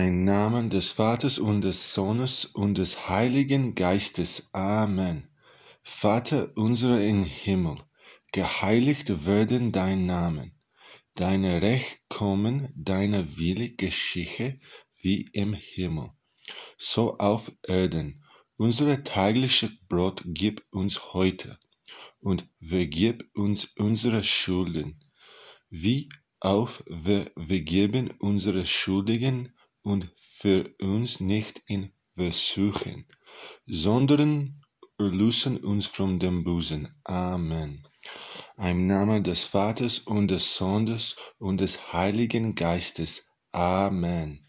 Ein Namen des Vaters und des Sohnes und des Heiligen Geistes. Amen. Vater unser im Himmel, geheiligt werden dein Namen. Deine Recht kommen, deine Wille geschehe wie im Himmel, so auf Erden. Unser tägliches Brot gib uns heute und vergib uns unsere Schulden, wie auch wir vergeben unsere Schuldigen und für uns nicht in Versuchen, sondern erlösen uns von dem Bösen. Amen. Im Namen des Vaters und des Sohnes und des Heiligen Geistes. Amen.